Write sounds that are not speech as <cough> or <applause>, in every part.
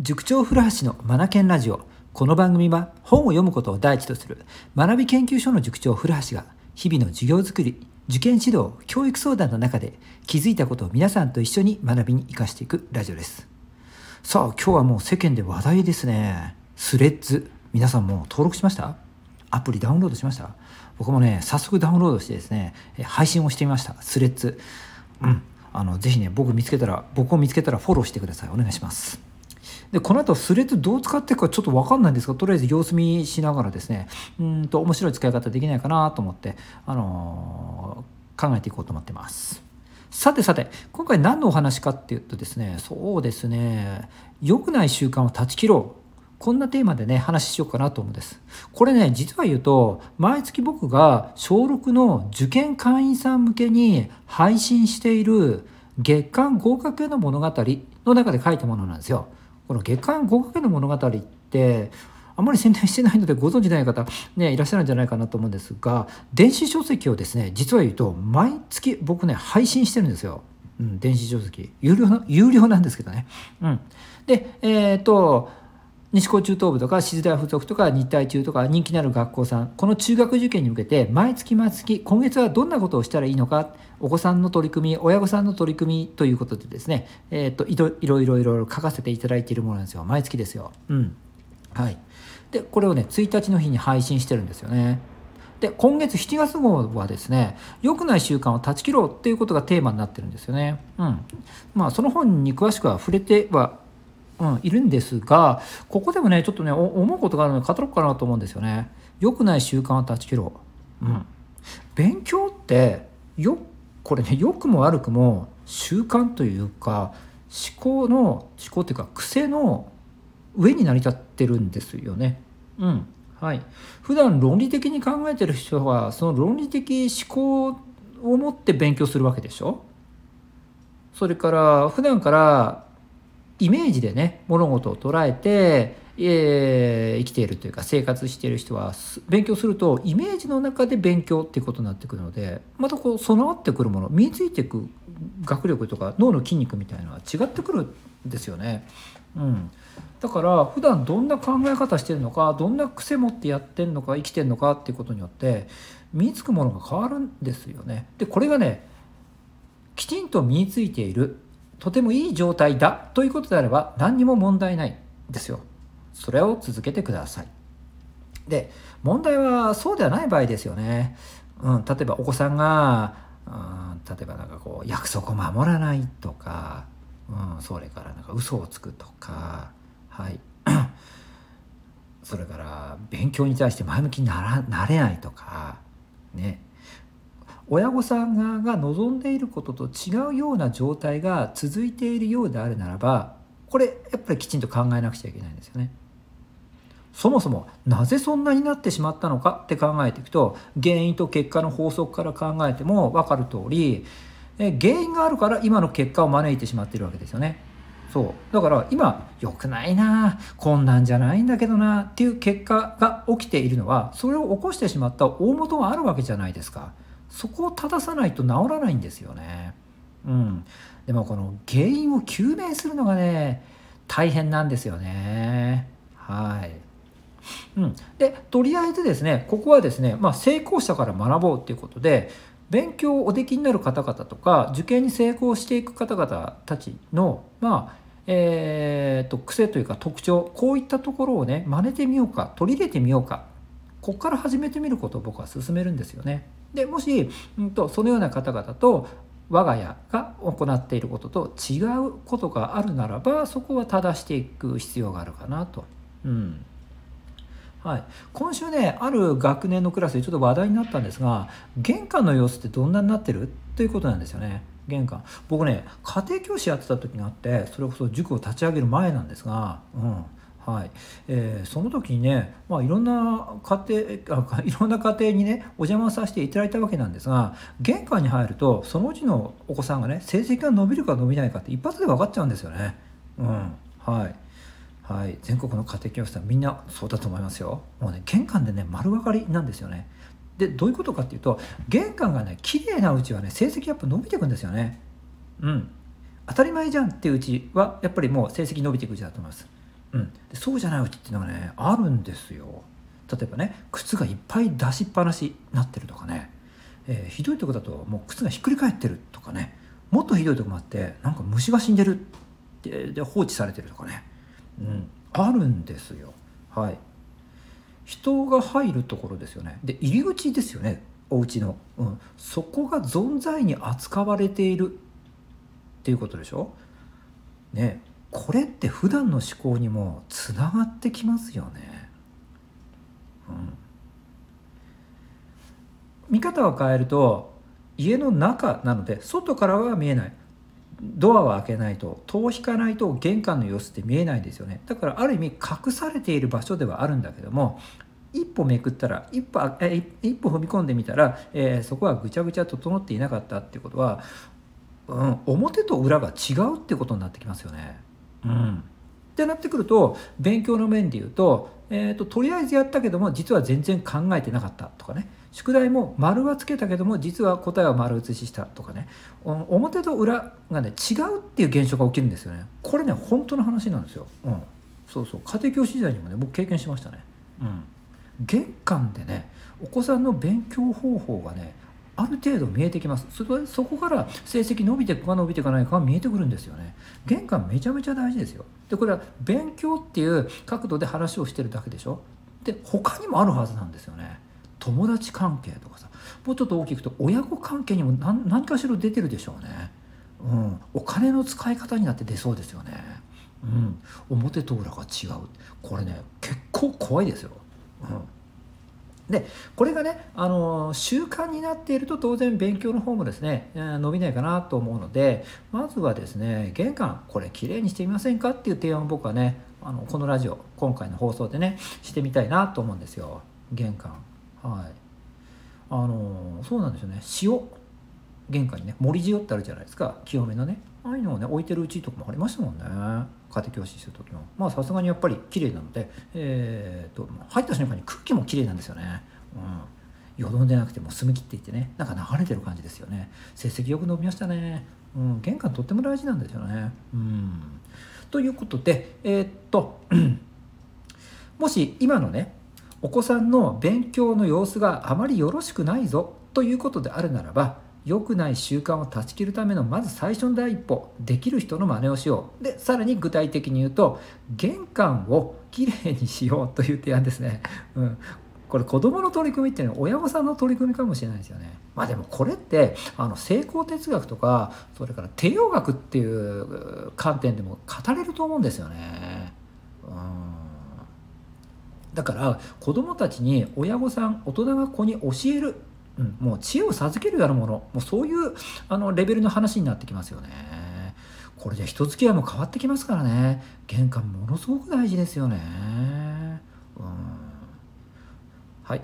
塾長古橋のマナケンラジオ。この番組は本を読むことを第一とする。学び研究所の塾長古橋が日々の授業づくり受験指導教育相談の中で気づいたことを皆さんと一緒に学びに生かしていくラジオです。さあ今日はもう世間で話題ですね。スレッズ。皆さんも登録しました？アプリダウンロードしました？僕もね早速ダウンロードしてですね配信をしてみました。スレッズ。うん。あのぜひね僕見つけたら僕を見つけたらフォローしてください。お願いします。でこの後スレッズどう使っていくかちょっと分かんないんですがとりあえず様子見しながらですねうんと面白い使い方できないかなと思って、あのー、考えていこうと思ってます。さてさて今回何のお話かっていうとですねそうですね良くない習慣を断ち切ろう。こんなテーマでね話しようかなと思うんです。これね実は言うと毎月僕が小6の受験会員さん向けに配信している月間合格への物語の中で書いたものなんですよ。この月刊合格への物語ってあまり宣伝してないのでご存じない方、ね、いらっしゃるんじゃないかなと思うんですが電子書籍をですね実は言うと毎月僕ね配信してるんですよ。うん、電子書籍有料の有料なんですけどね。うん、でえっ、と西高中等部とか静大附属とか日体中とか人気のある学校さんこの中学受験に向けて毎月毎月今月はどんなことをしたらいいのかお子さんの取り組み親御さんの取り組みということでですね、えーと、いろいろいろいろ書かせていただいているものなんですよ毎月ですよ。うんはい、でこれをね1日の日に配信してるんですよね。で今月7月号はですね良くない習慣を断ち切ろうっていうことがテーマになってるんですよね。うんまあ、その本に詳しくは触れてはうん、いるんですがここでもねちょっとね思うことがあるので語ろうかなと思うんですよね。良くない習慣を断ち切ろう。うん、勉強ってよこれね良くも悪くも習慣というか思考の思考っていうか癖の上に成り立ってるんですよね。うんはい、普段論理的に考えてる人はその論理的思考を持って勉強するわけでしょ？それから普段からイメージでね物事を捉えて、えー、生きているというか生活している人は勉強するとイメージの中で勉強っていうことになってくるのでまたこう備わってくるもの身についていく学力とか脳の筋肉みたいなのは違ってくるんですよね。うん、だから普段どんな考え方してるのかどんな癖持ってやってんのか生きてんのかっていうことによって身につくものが変わるんですよね。でこれがねきちんと身についているとてもいい状態だということであれば何にも問題ないですよ。それを続けてください。で問題はそうではない場合ですよね。うん、例えばお子さんが、うん、例えばなんかこう約束を守らないとか、うん、それからなんか嘘をつくとかはい <clears throat> それから勉強に対して前向きにならなれないとかね親御さん側が望んでいることと違うような状態が続いているようであるならばこれやっぱりきちんと考えなくちゃいけないんですよね。そもそもなぜそんなになってしまったのかって考えていくと原因と結果の法則から考えても分かる通り原因があるから今の結果を招いてしまっているわけですよね。そうだから今良くないなこんなんじゃないんだけどなっていう結果が起きているのはそれを起こしてしまった大元があるわけじゃないですか。そこを正さないと治らないんですよね。うん、でもこの原因を究明するのがね大変なんですよね。はい。うん、でとりあえずですねここはですね、まあ、成功者から学ぼうということで勉強をおできになる方々とか受験に成功していく方々たちのまあえーと、と癖というか特徴こういったところをね真似てみようか取り入れてみようかここから始めてみることを僕は勧めるんですよね。でもし、うんと、そのような方々と我が家が行っていることと違うことがあるならばそこは正していく必要があるかなと。うん。はい、今週ねある学年のクラスでちょっと話題になったんですが玄関の様子ってどんなになってる？ということなんですよね。玄関。僕ね家庭教師やってた時があってそれこそ塾を立ち上げる前なんですが、うん、はいえー、その時にね、まあ、いろんな家庭あ <laughs> いろんな家庭にねお邪魔させていただいたわけなんですが玄関に入るとそのうちのお子さんがね成績が伸びるか伸びないかって一発で分かっちゃうんですよね。うんはいはい、全国の家庭教師さんみんなそうだと思いますよ。もうね玄関でね丸分かりなんですよね。でどういうことかっていうと玄関がね綺麗なうちはね成績やっぱ伸びていくんですよね。うん当たり前じゃんっていううちはやっぱりもう成績伸びていくうちだと思います。うん、そうじゃないうちっていうのがねあるんですよ。例えばね靴がいっぱい出しっぱなしになってるとかね、えーひどいとこだともう靴がひっくり返ってるとかね。もっとひどいとこもあってなんか虫が死んでるってで放置されてるとかね、うん、あるんですよ。はい。人が入るところですよね。で入り口ですよね。お家の、うん、そこが存在に扱われているっていうことでしょ？ね。これって普段の思考にもつながってきますよね。うん、見方を変えると家の中なので外からは見えないドアを開けないと戸を引かないと玄関の様子って見えないですよねだからある意味隠されている場所ではあるんだけども一歩めくったら一歩え一歩踏み込んでみたら、えーそこはぐちゃぐちゃ整っていなかったっていうことは、うん、表と裏が違うってことになってきますよね。うん、ってなってくると勉強の面で言うと,、えー、ととりあえずやったけども実は全然考えてなかったとかね。宿題も丸はつけたけども実は答えは丸写ししたとかね。お表と裏がね違うっていう現象が起きるんですよね。これね本当の話なんですよ、うん、そうそう。家庭教師時代にもね僕経験しましたね、うん、玄関でねお子さんの勉強方法がねある程度見えてきます。それそこから成績伸びていくか伸びていかないかが見えてくるんですよね。玄関めちゃめちゃ大事ですよ。でこれは勉強っていう角度で話をしてるだけでしょ。で他にもあるはずなんですよね。友達関係とかさ。もうちょっと大きくと親子関係にも何何かしら出てるでしょうね。うん。お金の使い方になって出そうですよね。うん。表と裏が違う。これね結構怖いですよ。うん。でこれがね、あの習慣になっていると当然勉強の方もですね、え伸びないかなと思うのでまずはですね玄関これきれいにしてみませんかっていう提案を僕はねあのこのラジオ今回の放送でねしてみたいなと思うんですよ。玄関。はい。あのそうなんですよね。塩。玄関にね森塩ってあるじゃないですか。清めのね。ああいうのをね置いてるうちとかもありましたもんね。家庭教師してる時の。まあさすがにやっぱり綺麗なのでえー、と入った瞬間に空気も綺麗なんですよね。うん。よどんでなくても澄み切っていってね。なんか流れてる感じですよね。成績よく伸びましたね。うん。玄関とっても大事なんですよね。うん。ということでえーっと <clears throat> もし今のねお子さんの勉強の様子があまりよろしくないぞということであるならば良くない習慣を断ち切るためのまず最初の第一歩できる人の真似をしよう。でさらに具体的に言うと玄関をきれいにしようという提案ですね、うん、これ子どもの取り組みっていうのは親御さんの取り組みかもしれないですよね。まあでもこれってあの成功哲学とかそれから帝王学っていう観点でも語れると思うんですよね。うん。だから子どもたちに親御さん大人が子に教える、うん、もう知恵を授けるようなもの。もうそういうあのレベルの話になってきますよね。これじゃ人付き合いも変わってきますからね。玄関ものすごく大事ですよね。うん。はい。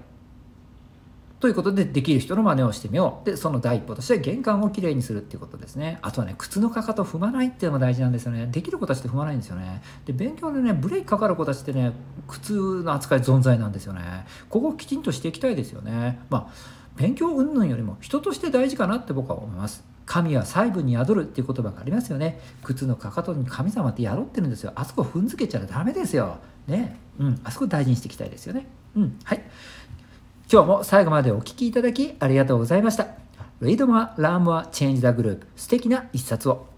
ということでできる人の真似をしてみよう。でその第一歩として玄関をきれいにするっていうことですね。あとはね靴のかかと踏まないっていうのも大事なんですよね。できる子たちって踏まないんですよね。で勉強でねブレーキかかる子たちってね靴の扱い存在なんですよね。ここをきちんとしていきたいですよね。まあ勉強云々よりも人として大事かなって僕は思います。神は細部に宿るっていう言葉がありますよね。靴のかかとに神様って宿ってるんですよ。あそこ踏んづけちゃダメですよ。ね。うん。あそこ大事にしていきたいですよね。うん。はい。今日も最後までお聴きいただきありがとうございました。Read more, learn more, change the group 素敵な一冊を。